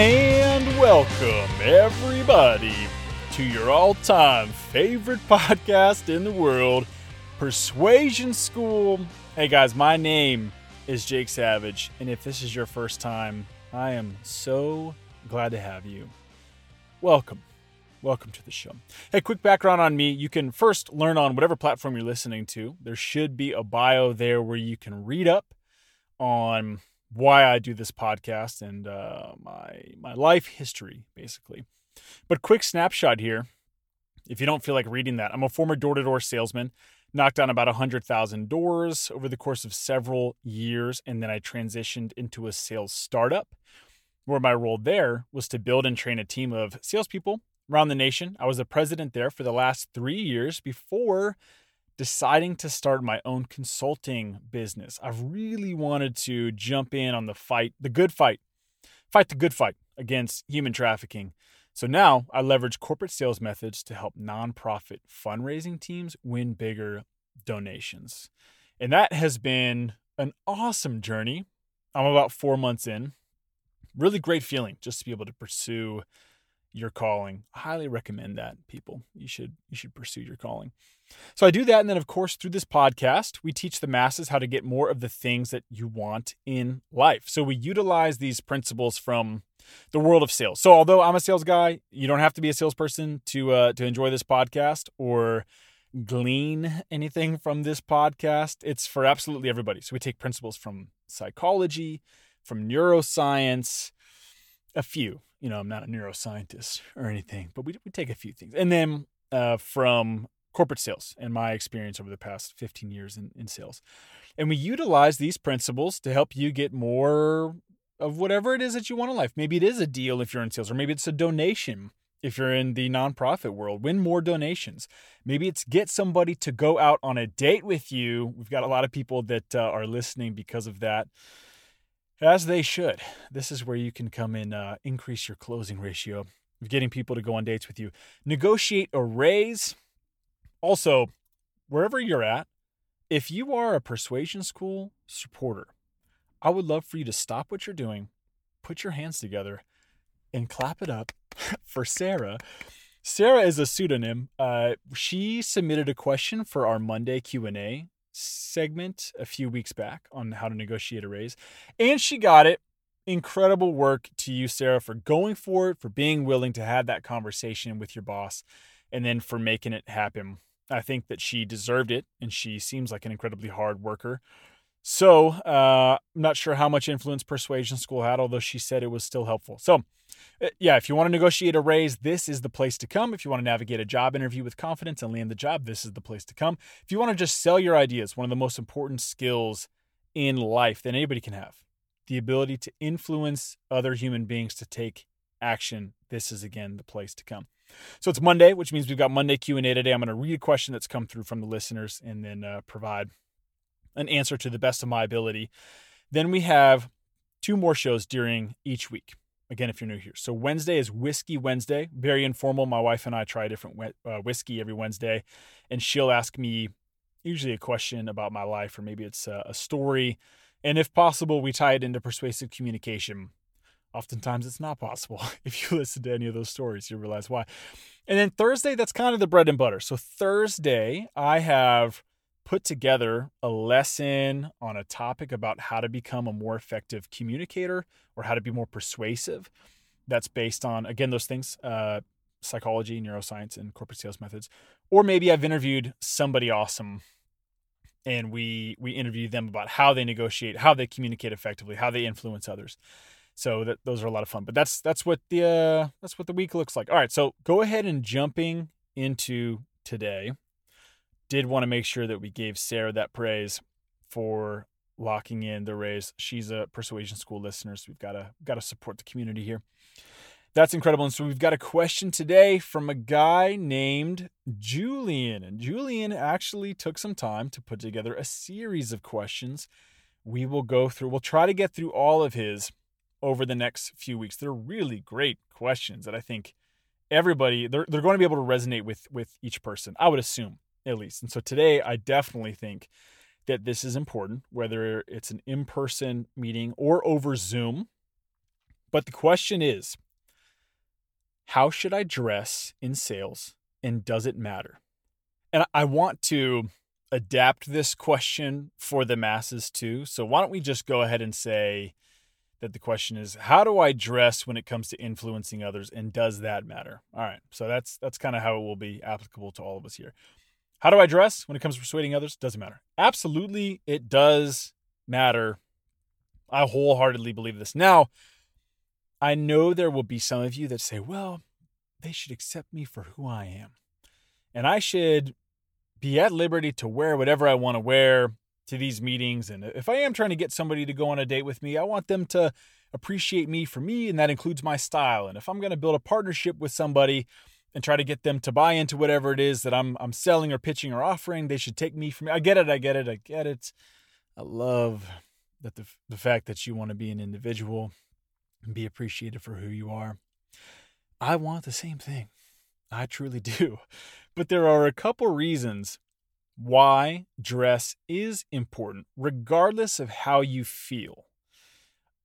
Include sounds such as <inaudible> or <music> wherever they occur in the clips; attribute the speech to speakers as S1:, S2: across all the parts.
S1: And welcome, everybody, to your all time favorite <laughs> podcast in the world, Persuasion School. Hey, guys, my name is Jake Savage, and if this is your first time, I am so glad to have you. Welcome. Welcome to the show. Hey, quick background on me. You can first learn on whatever platform you're listening to. There should be a bio there where you can read up on why I do this podcast and uh, my my life history, basically. But quick snapshot here. If you don't feel like reading that, I'm a former door-to-door salesman. Knocked on about a 100,000 doors over the course of several years, and then I transitioned into a sales startup, where my role there was to build and train a team of salespeople around the nation. I was the president there for the last three years before deciding to start my own consulting business. I've really wanted to jump in on the fight, the good fight, fight the good fight against human trafficking. So now I leverage corporate sales methods to help nonprofit fundraising teams win bigger donations. And that has been an awesome journey. I'm about four months in. Really great feeling just to be able to pursue your calling. I highly recommend that, people. You should you should pursue your calling. So I do that and then of course through this podcast, we teach the masses how to get more of the things that you want in life. So we utilize these principles from the world of sales. So although I'm a sales guy, you don't have to be a salesperson to uh, to enjoy this podcast or glean anything from this podcast. It's for absolutely everybody. So we take principles from psychology, from neuroscience, a few. You know, I'm not a neuroscientist or anything, but we, we take a few things. And then uh, from corporate sales and my experience over the past 15 years in, in sales. And we utilize these principles to help you get more of whatever it is that you want in life. Maybe it is a deal if you're in sales, or maybe it's a donation if you're in the nonprofit world. Win more donations. Maybe it's get somebody to go out on a date with you. We've got a lot of people that uh, are listening because of that. As they should. This is where you can come in, uh, increase your closing ratio of getting people to go on dates with you. Negotiate a raise. Also, wherever you're at, if you are a persuasion school supporter, I would love for you to stop what you're doing, put your hands together, and clap it up <laughs> for Sarah. Sarah is a pseudonym. Uh, she submitted a question for our Monday Q and A segment a few weeks back on how to negotiate a raise, and she got it. Incredible work to you, Sarah, for going for it, for being willing to have that conversation with your boss, and then for making it happen. I think that she deserved it, and she seems like an incredibly hard worker. So, uh, I'm not sure how much influence Persuasion School had, although she said it was still helpful. So, yeah, if you want to negotiate a raise, this is the place to come. If you want to navigate a job interview with confidence and land the job, this is the place to come. If you want to just sell your ideas, one of the most important skills in life that anybody can have, the ability to influence other human beings to take action, this is again the place to come. So it's Monday, which means we've got Monday Q&A today. I'm going to read a question that's come through from the listeners and then uh, provide an answer to the best of my ability. Then we have two more shows during each week. Again, if you're new here. So Wednesday is Whiskey Wednesday, very informal. My wife and I try a different uh, whiskey every Wednesday, and she'll ask me usually a question about my life, or maybe it's a, a story. And if possible, we tie it into persuasive communication. Oftentimes, it's not possible. <laughs> If you listen to any of those stories, you realize why. And then Thursday, that's kind of the bread and butter. So Thursday, I have put together a lesson on a topic about how to become a more effective communicator or how to be more persuasive. That's based on, again, those things uh, psychology, neuroscience, and corporate sales methods. Or maybe I've interviewed somebody awesome and we we interview them about how they negotiate, how they communicate effectively, how they influence others. So that those are a lot of fun. But that's that's what the uh, that's what the week looks like. All right, so go ahead and jumping into today did want to make sure that we gave Sarah that praise for locking in the raise. She's a persuasion school listener, so we've got to got to support the community here. That's incredible. And so we've got a question today from a guy named Julian. And Julian actually took some time to put together a series of questions. We will go through, we'll try to get through all of his over the next few weeks. They're really great questions that I think everybody they're, they're going to be able to resonate with with each person. I would assume at least. And so today, I definitely think that this is important, whether it's an in person meeting or over Zoom. But the question is how should I dress in sales and does it matter? And I want to adapt this question for the masses too. So why don't we just go ahead and say that the question is how do I dress when it comes to influencing others and does that matter? All right. So that's that's kind of how it will be applicable to all of us here. How do I dress when it comes to persuading others? Doesn't matter. Absolutely it does matter. I wholeheartedly believe this. Now, I know there will be some of you that say, well, they should accept me for who I am. And I should be at liberty to wear whatever I want to wear to these meetings. And if I am trying to get somebody to go on a date with me, I want them to appreciate me for me, and that includes my style. And if I'm going to build a partnership with somebody and try to get them to buy into whatever it is that I'm I'm selling or pitching or offering, they should take me from. I get it, I get it, I get it. I love that the the fact that you want to be an individual and be appreciated for who you are. I want the same thing. I truly <laughs> do. But there are a couple reasons why dress is important, regardless of how you feel.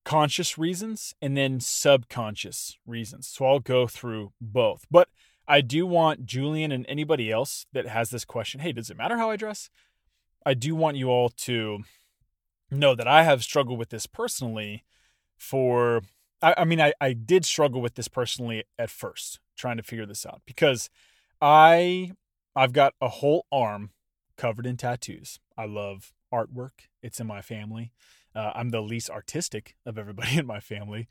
S1: Conscious reasons and then subconscious reasons. So I'll go through both. But I do want Julian and anybody else that has this question hey, does it matter how I dress? I do want you all to know that I have struggled with this personally for I, I mean, I, I did struggle with this personally at first, trying to figure this out because I I've got a whole arm covered in tattoos. I love artwork. It's in my family. Uh, I'm the least artistic of everybody <laughs> in my family,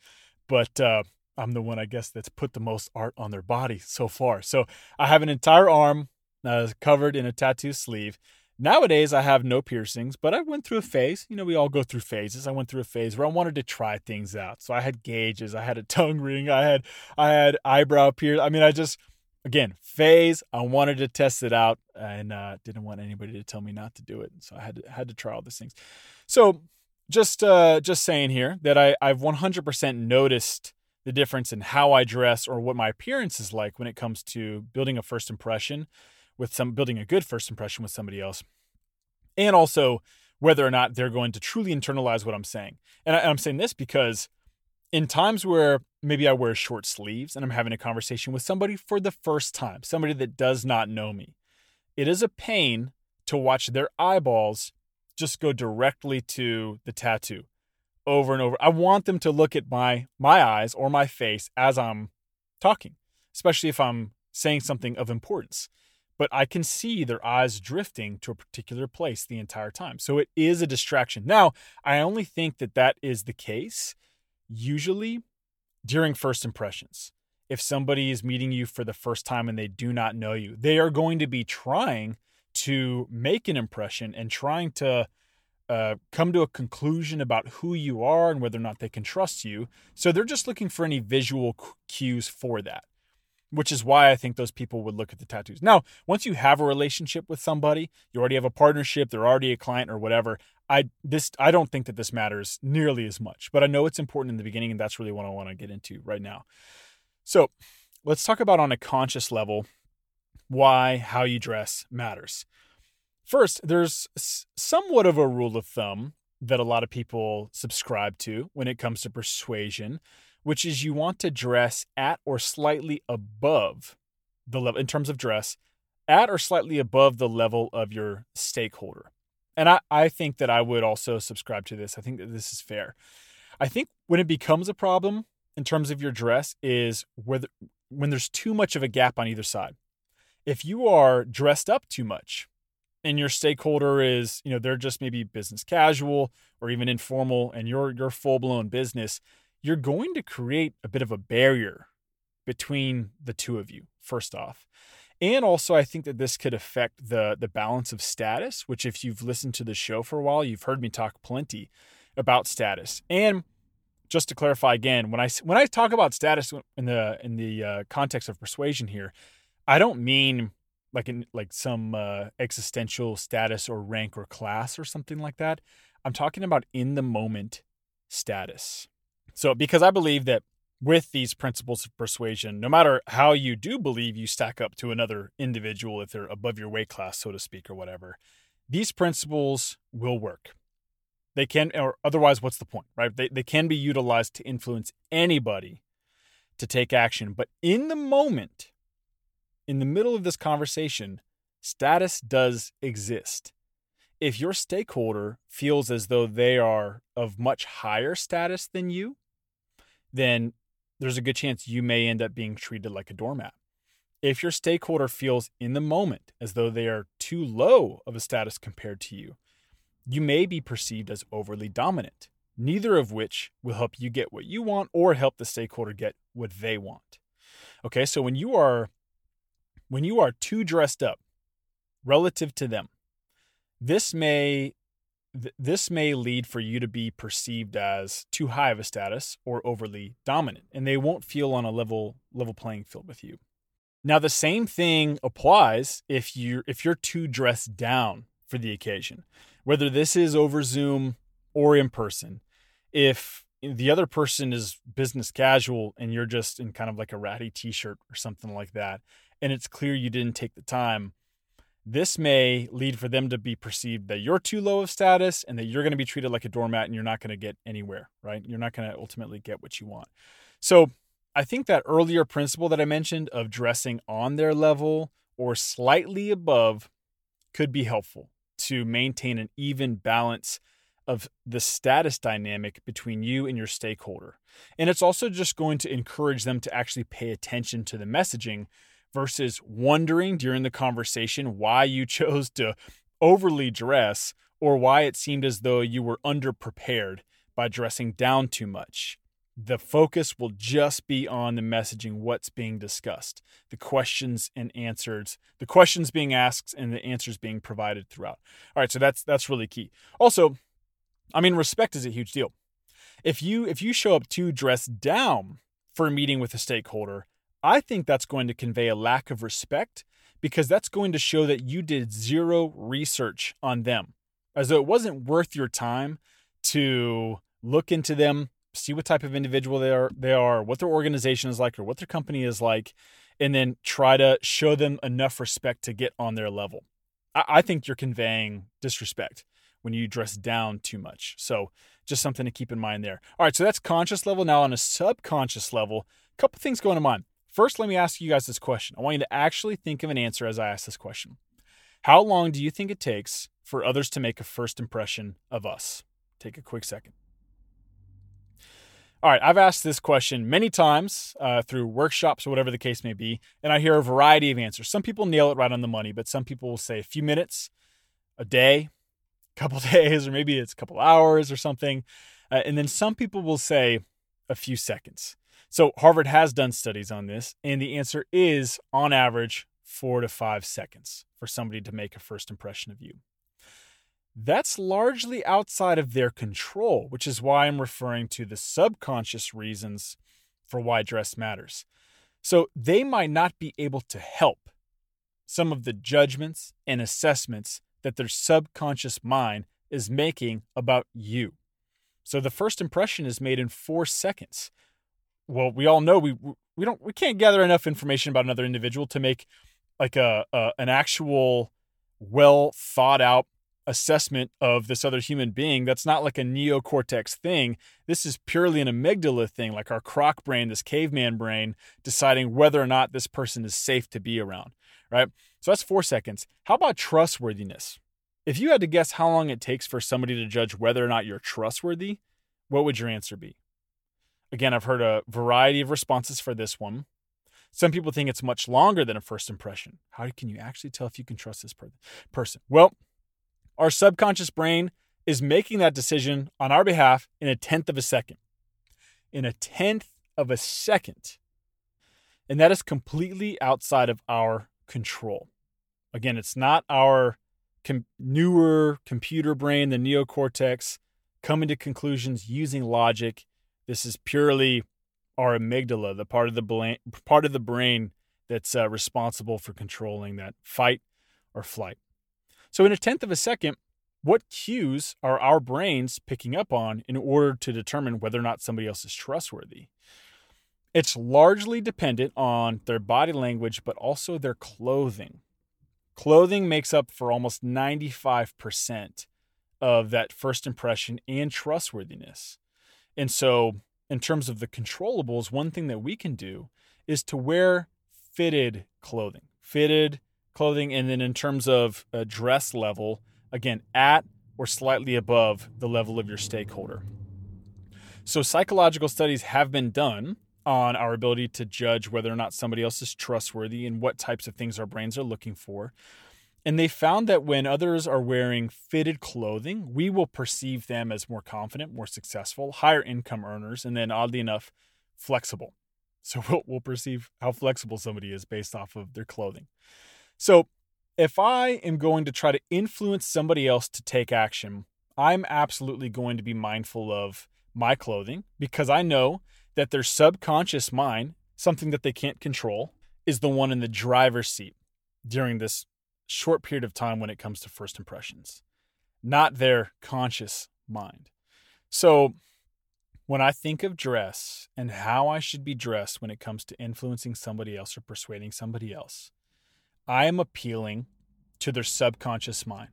S1: but uh, I'm the one I guess that's put the most art on their body so far. So I have an entire arm uh, covered in a tattoo sleeve, Nowadays, I have no piercings, but I went through a phase. You know, we all go through phases. I went through a phase where I wanted to try things out. So I had gauges, I had a <laughs> tongue ring, I had I had eyebrow pierce. I mean, I just again phase. I wanted to test it out, and uh, didn't want anybody to tell me not to do it. So I had to, had to try all these things. So just uh, just saying here that I I've 100% noticed the difference in how I dress or what my appearance is like when it comes to building a first impression with some building a good first impression with somebody else, and also whether or not they're going to truly internalize what I'm saying. And, I, am saying this because in times where maybe I wear short sleeves and I'm having a conversation with somebody for the first time, somebody that does not know me, it is a pain to watch their eyeballs just go directly to the tattoo over and over. I want them to look at my my eyes or my face as I'm talking, especially if I'm saying something of importance but I can see their eyes drifting to a particular place the entire time. So it is a distraction. Now, I only think that that is the case usually during first impressions. If somebody is meeting you for the first time and they do not know you, they are going to be trying to make an impression and trying to uh, come to a conclusion about who you are and whether or not they can trust you. So they're just looking for any visual cues for that which is why I think those people would look at the tattoos. Now, once you have a relationship with somebody, you already have a partnership, they're already a client or whatever. I this I don't think that this matters nearly as much, but I know it's important in the beginning, and that's really what I want to get into right now. So, let's talk about on a conscious level why how you dress matters. First, there's somewhat of a rule of thumb that a lot of people subscribe to when it comes to persuasion which is you want to dress at or slightly above the level in terms of dress, at or slightly above the level of your stakeholder. And I, I think that I would also subscribe to this. I think that this is fair. I think when it becomes a problem in terms of your dress is whether when there's too much of a gap on either side. If you are dressed up too much and your stakeholder is, you know, they're just maybe business casual or even informal and you're you're full-blown business, you're going to create a bit of a barrier between the two of you, first off. And also, I think that this could affect the, the balance of status, which, if you've listened to the show for a while, you've heard me talk plenty about status. And just to clarify again, when I, when I talk about status in the, in the uh, context of persuasion here, I don't mean like in like some uh, existential status or rank or class or something like that. I'm talking about in the moment status. So, because I believe that with these principles of persuasion, no matter how you do believe you stack up to another individual, if they're above your weight class, so to speak, or whatever, these principles will work. They can, or otherwise, what's the point, right? They, they can be utilized to influence anybody to take action. But in the moment, in the middle of this conversation, status does exist. If your stakeholder feels as though they are of much higher status than you, then there's a good chance you may end up being treated like a doormat. If your stakeholder feels in the moment as though they are too low of a status compared to you, you may be perceived as overly dominant, neither of which will help you get what you want or help the stakeholder get what they want. Okay, so when you are when you are too dressed up relative to them, this may this may lead for you to be perceived as too high of a status or overly dominant and they won't feel on a level level playing field with you. Now the same thing applies if you if you're too dressed down for the occasion whether this is over zoom or in person. If the other person is business casual and you're just in kind of like a ratty t-shirt or something like that and it's clear you didn't take the time this may lead for them to be perceived that you're too low of status and that you're going to be treated like a doormat and you're not going to get anywhere, right? You're not going to ultimately get what you want. So I think that earlier principle that I mentioned of dressing on their level or slightly above could be helpful to maintain an even balance of the status dynamic between you and your stakeholder. And it's also just going to encourage them to actually pay attention to the messaging versus wondering during the conversation why you <laughs> chose to overly dress or why it seemed as though you were underprepared by dressing down too much. The focus will just be on the messaging, what's being discussed, the questions and answers, the questions being asked and the answers being provided throughout. All right, so that's that's really key. Also, I mean respect is a huge deal. If you if you show up too dressed down for a meeting with a stakeholder, I think that's going to convey a lack of respect because that's going to show that you did zero research on them, as though it wasn't worth your time to look into them, see what type of individual they are, they are, what their organization is like, or what their company is like, and then try to show them enough respect to get on their level. I, I think you're conveying disrespect when you dress down too much. So just something to keep in mind there. All right, so that's conscious level. Now on a subconscious level, a couple things going to mind. First, let me ask you guys this question. I want you to actually think of an answer as I ask this question. How long do you think it takes for others to make a first impression of us? Take a quick second. All right, I've asked this question many times uh, through workshops or whatever the case may be, and I hear a variety of answers. Some people nail it right on the money, but some people will say a few minutes, a day, couple <laughs> days, or maybe it's a couple hours or something. Uh, and then some people will say a few seconds. So Harvard has done studies on this, and the answer is on average four to five seconds for somebody to make a first impression of you. That's largely outside of their control, which is why I'm referring to the subconscious reasons for why dress matters. So they might not be able to help some of the judgments and assessments that their subconscious mind is making about you. So the first impression is made in four seconds. Well, we all know we we don't we can't gather enough information about another individual to make like a, a an actual well thought out assessment of this other human being. That's not like a neocortex thing. This is purely an amygdala thing like our croc brain this caveman brain deciding whether or not this person is safe to be around right so that's 4 seconds how about trustworthiness if you had to guess how long it takes for somebody to judge whether or not you're trustworthy what would your answer be Again, I've heard a variety of responses for this one. Some people think it's much longer than a first impression. How can you actually tell if you can trust this person? Well, our subconscious brain is making that decision on our behalf in a tenth of a second. In a tenth of a second. And that is completely outside of our control. Again, it's not our com- newer computer brain, the neocortex, coming to conclusions using logic this is purely our amygdala, the part of the brain, part of the brain that's uh, responsible for controlling that fight or flight. So, in a tenth of a second, what cues are our brains picking up on in order to determine whether or not somebody else is trustworthy? It's largely dependent on their body language, but also their clothing. Clothing makes up for almost 95% of that first impression and trustworthiness. And so, in terms of the controllables, one thing that we can do is to wear fitted clothing, fitted clothing. And then, in terms of dress level, again, at or slightly above the level of your stakeholder. So, psychological studies have been done on our ability to judge whether or not somebody else is trustworthy and what types of things our brains are looking for. And they found that when others are wearing fitted clothing, we will perceive them as more confident, more successful, higher income earners, and then oddly enough, flexible. So <laughs> we'll, we'll perceive how flexible somebody is based off of their clothing. So if I am going to try to influence somebody else to take action, I'm absolutely going to be mindful of my clothing because I know that their subconscious mind, something that they can't control, is the one in the driver's seat during this short period of time when it comes to first impressions, not their conscious mind. So, when I think of dress and how I should be dressed when it comes to influencing somebody else or persuading somebody else, I am appealing to their subconscious mind.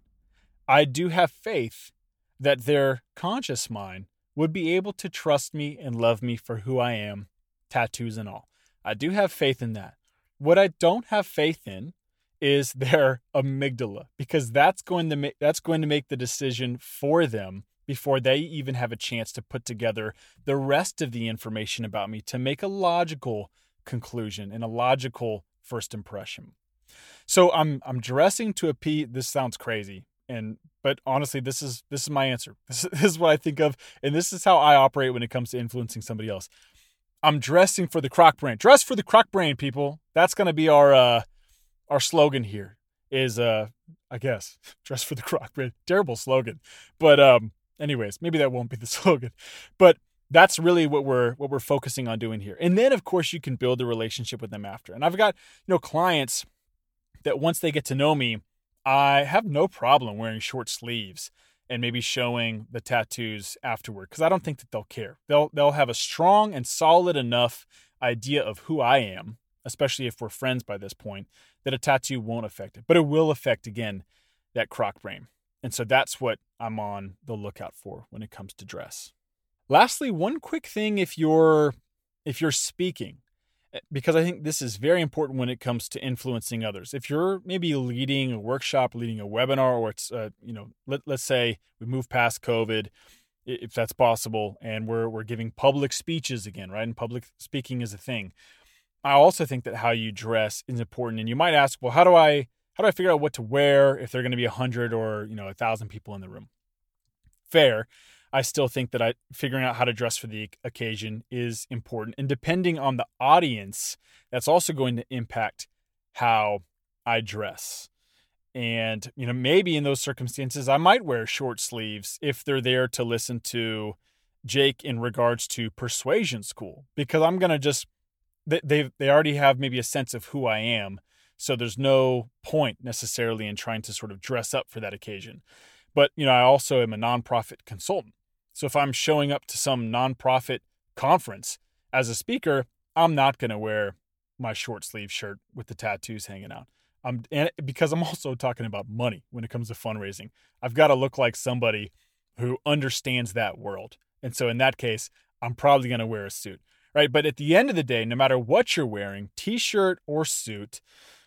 S1: I do have faith that their conscious mind would be able to trust me and love me for who I am, tattoos and all. I do have faith in that. What I don't have faith in is <laughs> their amygdala because that's going to make that's going to make the decision for them before they even have a chance to put together the rest of the information about me to make a logical conclusion and a logical first impression. So I'm I'm dressing to appease this sounds crazy and but honestly this is this is my answer. This, <laughs> this is what I think of and this is how I operate when it comes to influencing somebody else. I'm dressing for the croc brain. Dress for the croc brain people. That's going to be our uh our slogan here is uh I guess <laughs> dress for the croc brain. Terrible slogan. But um anyways, maybe that won't be the <laughs> slogan. But that's really what we're what we're focusing on doing here. And then of course you can build a relationship with them after. And I've got, you know, clients that once they get to know me, I have no problem wearing short sleeves and maybe showing the tattoos afterward because I don't think that they'll care. They'll they'll have a strong and solid enough idea of who I am, especially if we're friends by this point, that a tattoo won't affect it. But it will affect again that croc brain. And so that's what I'm on the lookout for when it comes to dress. Lastly, one quick thing if you're if you're speaking because I think this is very important when it comes to influencing others. If you're maybe leading a workshop, leading a webinar, or it's, uh, you know, let, let's say we move past COVID, if that's possible, and we're, we're giving public speeches again, right? And public speaking is a thing. I also think that how you dress is important. And you might ask, well, how do I, how do I figure out what to wear if there are going to be a hundred or, you know, a thousand people in the room? Fair. I still think that I figuring out how to dress for the occasion is important. And depending on the audience, that's also going to impact how I dress. And, you know, maybe in those circumstances, I might wear short sleeves if they're there to listen to Jake in regards to persuasion school, because I'm going to just, they, they, already have maybe a sense of who I am. So there's no point necessarily in trying to sort of dress up for that occasion. But, you know, I also am a nonprofit consultant. So if I'm showing up to some nonprofit conference as a speaker, I'm not going to wear my short sleeve shirt with the tattoos hanging out. I'm and because I'm <laughs> also talking about money when it comes to fundraising. I've got to look like somebody who understands that world. And so in that case, I'm probably going to wear a suit. Right? But at the end of the day, no matter what you're wearing, t-shirt or suit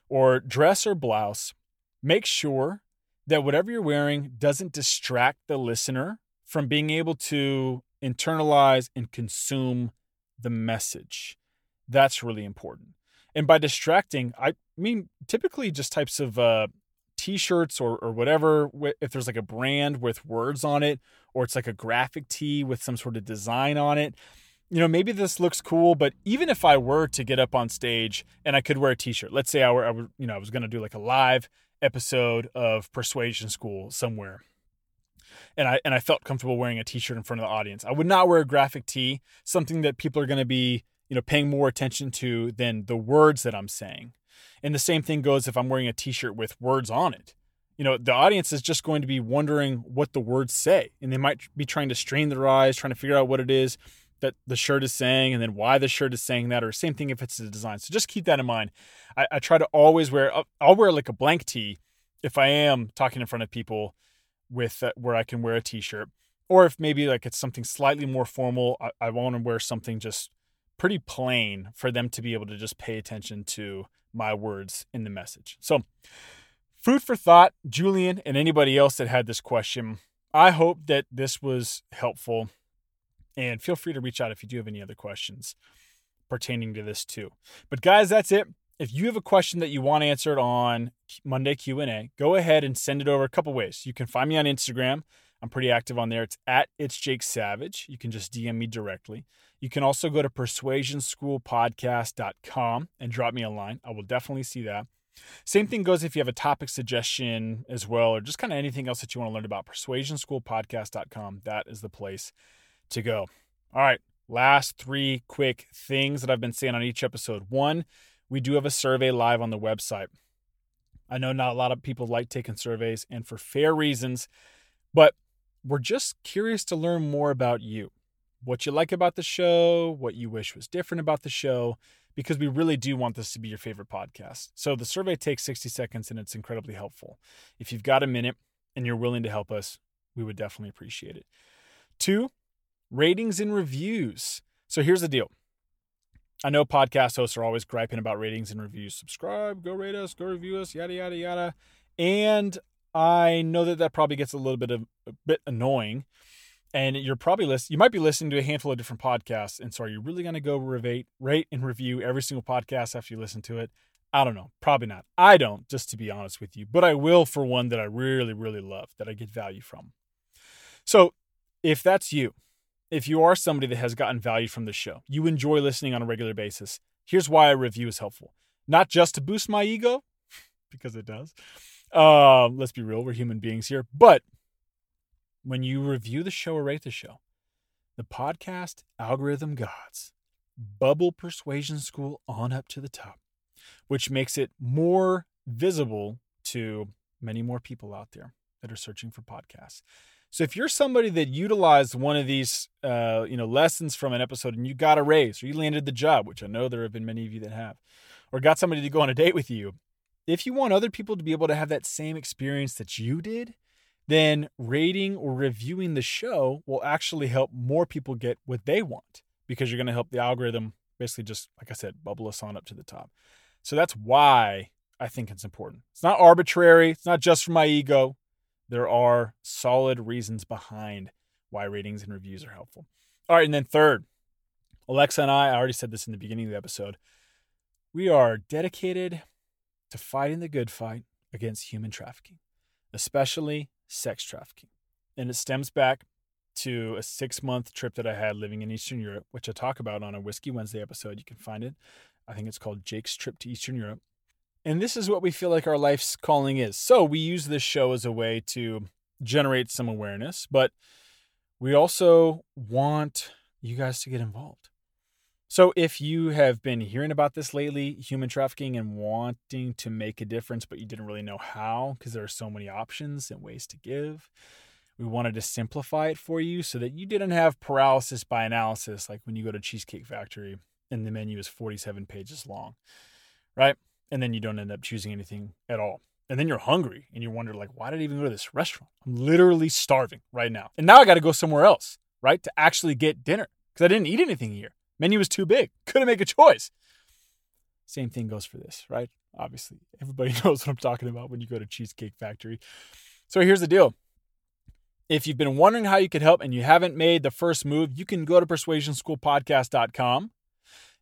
S1: or dress or blouse, make sure that whatever you're wearing doesn't distract the listener from being able to internalize and consume the message. That's really important. And by distracting, I mean typically just types of uh, t-shirts or, or whatever if there's like a brand with words on it or it's like a graphic tee with some sort of design on it you know maybe this looks cool but even if i were to get up on stage and i could wear a t-shirt let's say i were I were, you know i was going to do like a live episode of persuasion school somewhere and I and I felt comfortable wearing a t-shirt in front of the audience. I would not wear a graphic tee, something that people are going to be, you know, paying more attention to than the words that I'm saying. And the same thing goes if I'm wearing a t-shirt with words on it. You know, the audience is just going to be wondering what the words say, and they might be trying to strain their eyes, trying to figure out what it is that the shirt is saying, and then why the shirt is saying that, or same thing if it's a design. So just keep that in mind. I, I try to always wear. I'll wear like a blank tee if I am talking in front of people with uh, where I can wear a t-shirt, or if maybe like it's something slightly more formal, I, I want to wear something just pretty plain for them to be able to just pay attention to my words in the message. So, food for thought, Julian, and anybody else that had this question. I hope that this was helpful. And feel free to reach out if you do have any other questions pertaining to this too. But guys, that's it. If you have a question that you want answered on Monday Q&A, go ahead and send it over a couple ways. You can find me on Instagram. I'm pretty active on there. It's at it's Jake Savage. You can just DM me directly. You can also go to persuasionschoolpodcast.com and drop me a line. I will definitely see that. Same thing goes if you have a topic suggestion as well, or just kind of anything else that you want to learn about. Persuasionschoolpodcast.com. That is the place to go. All right. Last three quick things that I've been saying on each episode. One, we do have a survey live on the website. I know not a lot of people like taking surveys, and for fair reasons, but we're just curious to learn more about you what you like about the show, what you wish was different about the show, because we really do want this to be your favorite podcast. So the survey takes 60 seconds and it's incredibly helpful. If you've got a minute and you're willing to help us, we would definitely appreciate it. Two, ratings and reviews. So here's the deal. I know podcast hosts are always griping about ratings and reviews. Subscribe, go rate us, go review us, yada yada yada. And I know that that probably gets a little bit of a bit annoying. And you're probably listening you might be listening to a handful of different podcasts. And so are you really going to go rate rate and review every single podcast after you listen to it? I don't know. Probably not. I don't just to be honest with you. But i will for one that i really really love that i get value from. So if that's you if you are somebody that has gotten value from the show you enjoy listening on a regular basis here's why a review is helpful not just to boost my ego <laughs> because it does um, let's be real we're human beings here but when you review the show or rate the show, the podcast algorithm gods bubble Persuasion School on up to the top, which makes it more visible to many more people out there that are searching for podcasts. So if you're somebody that utilized one of these, uh, you know, lessons from an episode and you got a raise or you landed the job, which I know there have been many of you that have, or got somebody to go on a date with you, if you want other people to be able to have that same experience that you did, then rating or reviewing the show will actually help more people get what they want because you're going to help the algorithm basically just, like I said, bubble us on up to the top. So that's why I think it's important. It's not arbitrary, it's not just for my ego. There are solid reasons behind why ratings and reviews are helpful. All right, and then third, Alexa and I, I already said this in the beginning of the episode, we are dedicated to fighting the good fight against human trafficking, especially sex trafficking. And it stems back to a six month trip that I had living in Eastern Europe, which I talk about on a Whiskey Wednesday episode. You can find it. I think it's called Jake's Trip to Eastern Europe. And this is what we feel like our life's calling is. So we use this show as a way to generate some awareness, but we also want you guys to get involved. So, if you have been hearing about this lately, human trafficking, and wanting to make a difference, but you didn't really know how because there are so many options and ways to give, we wanted to simplify it for you so that you didn't have paralysis by analysis like when you go to Cheesecake Factory and the menu is 47 pages long, right? And then you don't end up choosing anything at all. And then you're hungry and you wonder, like, why did I even go to this restaurant? I'm literally starving right now. And now I got to go somewhere else, right? To actually get dinner because I didn't eat anything here. Menu was too big. Couldn't make a choice. Same thing goes for this, right? Obviously, everybody <laughs> knows what I'm talking about when you go to Cheesecake Factory. So here's the deal. If you've been wondering how you could help and you haven't made the first move, you can go to persuasionschoolpodcast.com.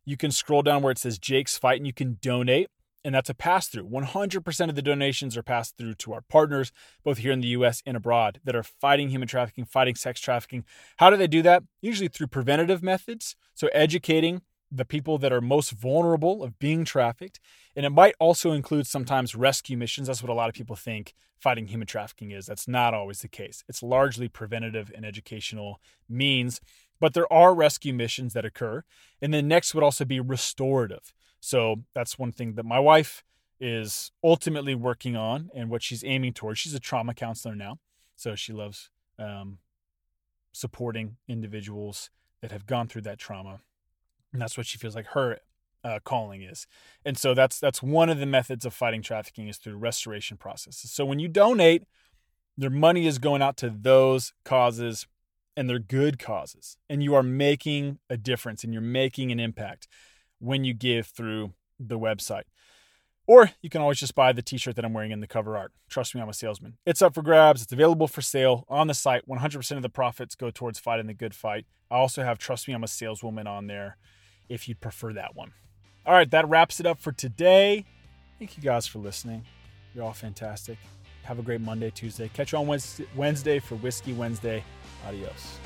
S1: You can scroll down where it says Jake's Fight and you can donate and that's a pass through. 100% of the donations are passed through to our partners, both here in the US and abroad, that are fighting human trafficking, fighting sex trafficking. How do they do that? Usually through preventative methods. So, educating the people that are most vulnerable of being trafficked. And it might also include sometimes rescue missions. That's what a lot of people think fighting human trafficking is. That's not always the case. It's largely preventative and educational means, but there are rescue missions that occur. And then next would also be restorative. So that's one thing that my wife is ultimately working on and what she's aiming towards. She's a trauma counselor now. So she loves um, supporting individuals that have gone through that trauma. And that's what she feels like her uh, calling is. And so that's that's one of the methods of fighting trafficking is through restoration processes. So when you donate, Their money is going out to those causes and they're good causes. And you are making a difference and you're making an impact when you give through the website. Or you can always just buy the t shirt that I'm wearing in the cover art. Trust me, I'm a salesman. It's up for grabs. It's available for sale on the site. 100% of the profits go towards fighting the good fight. I also have Trust Me, I'm a Saleswoman on there if you'd prefer that one. All right, that wraps it up for today. Thank you guys for listening. You're all fantastic. Have a great Monday, Tuesday. Catch you on Wednesday for Whiskey Wednesday. Adios.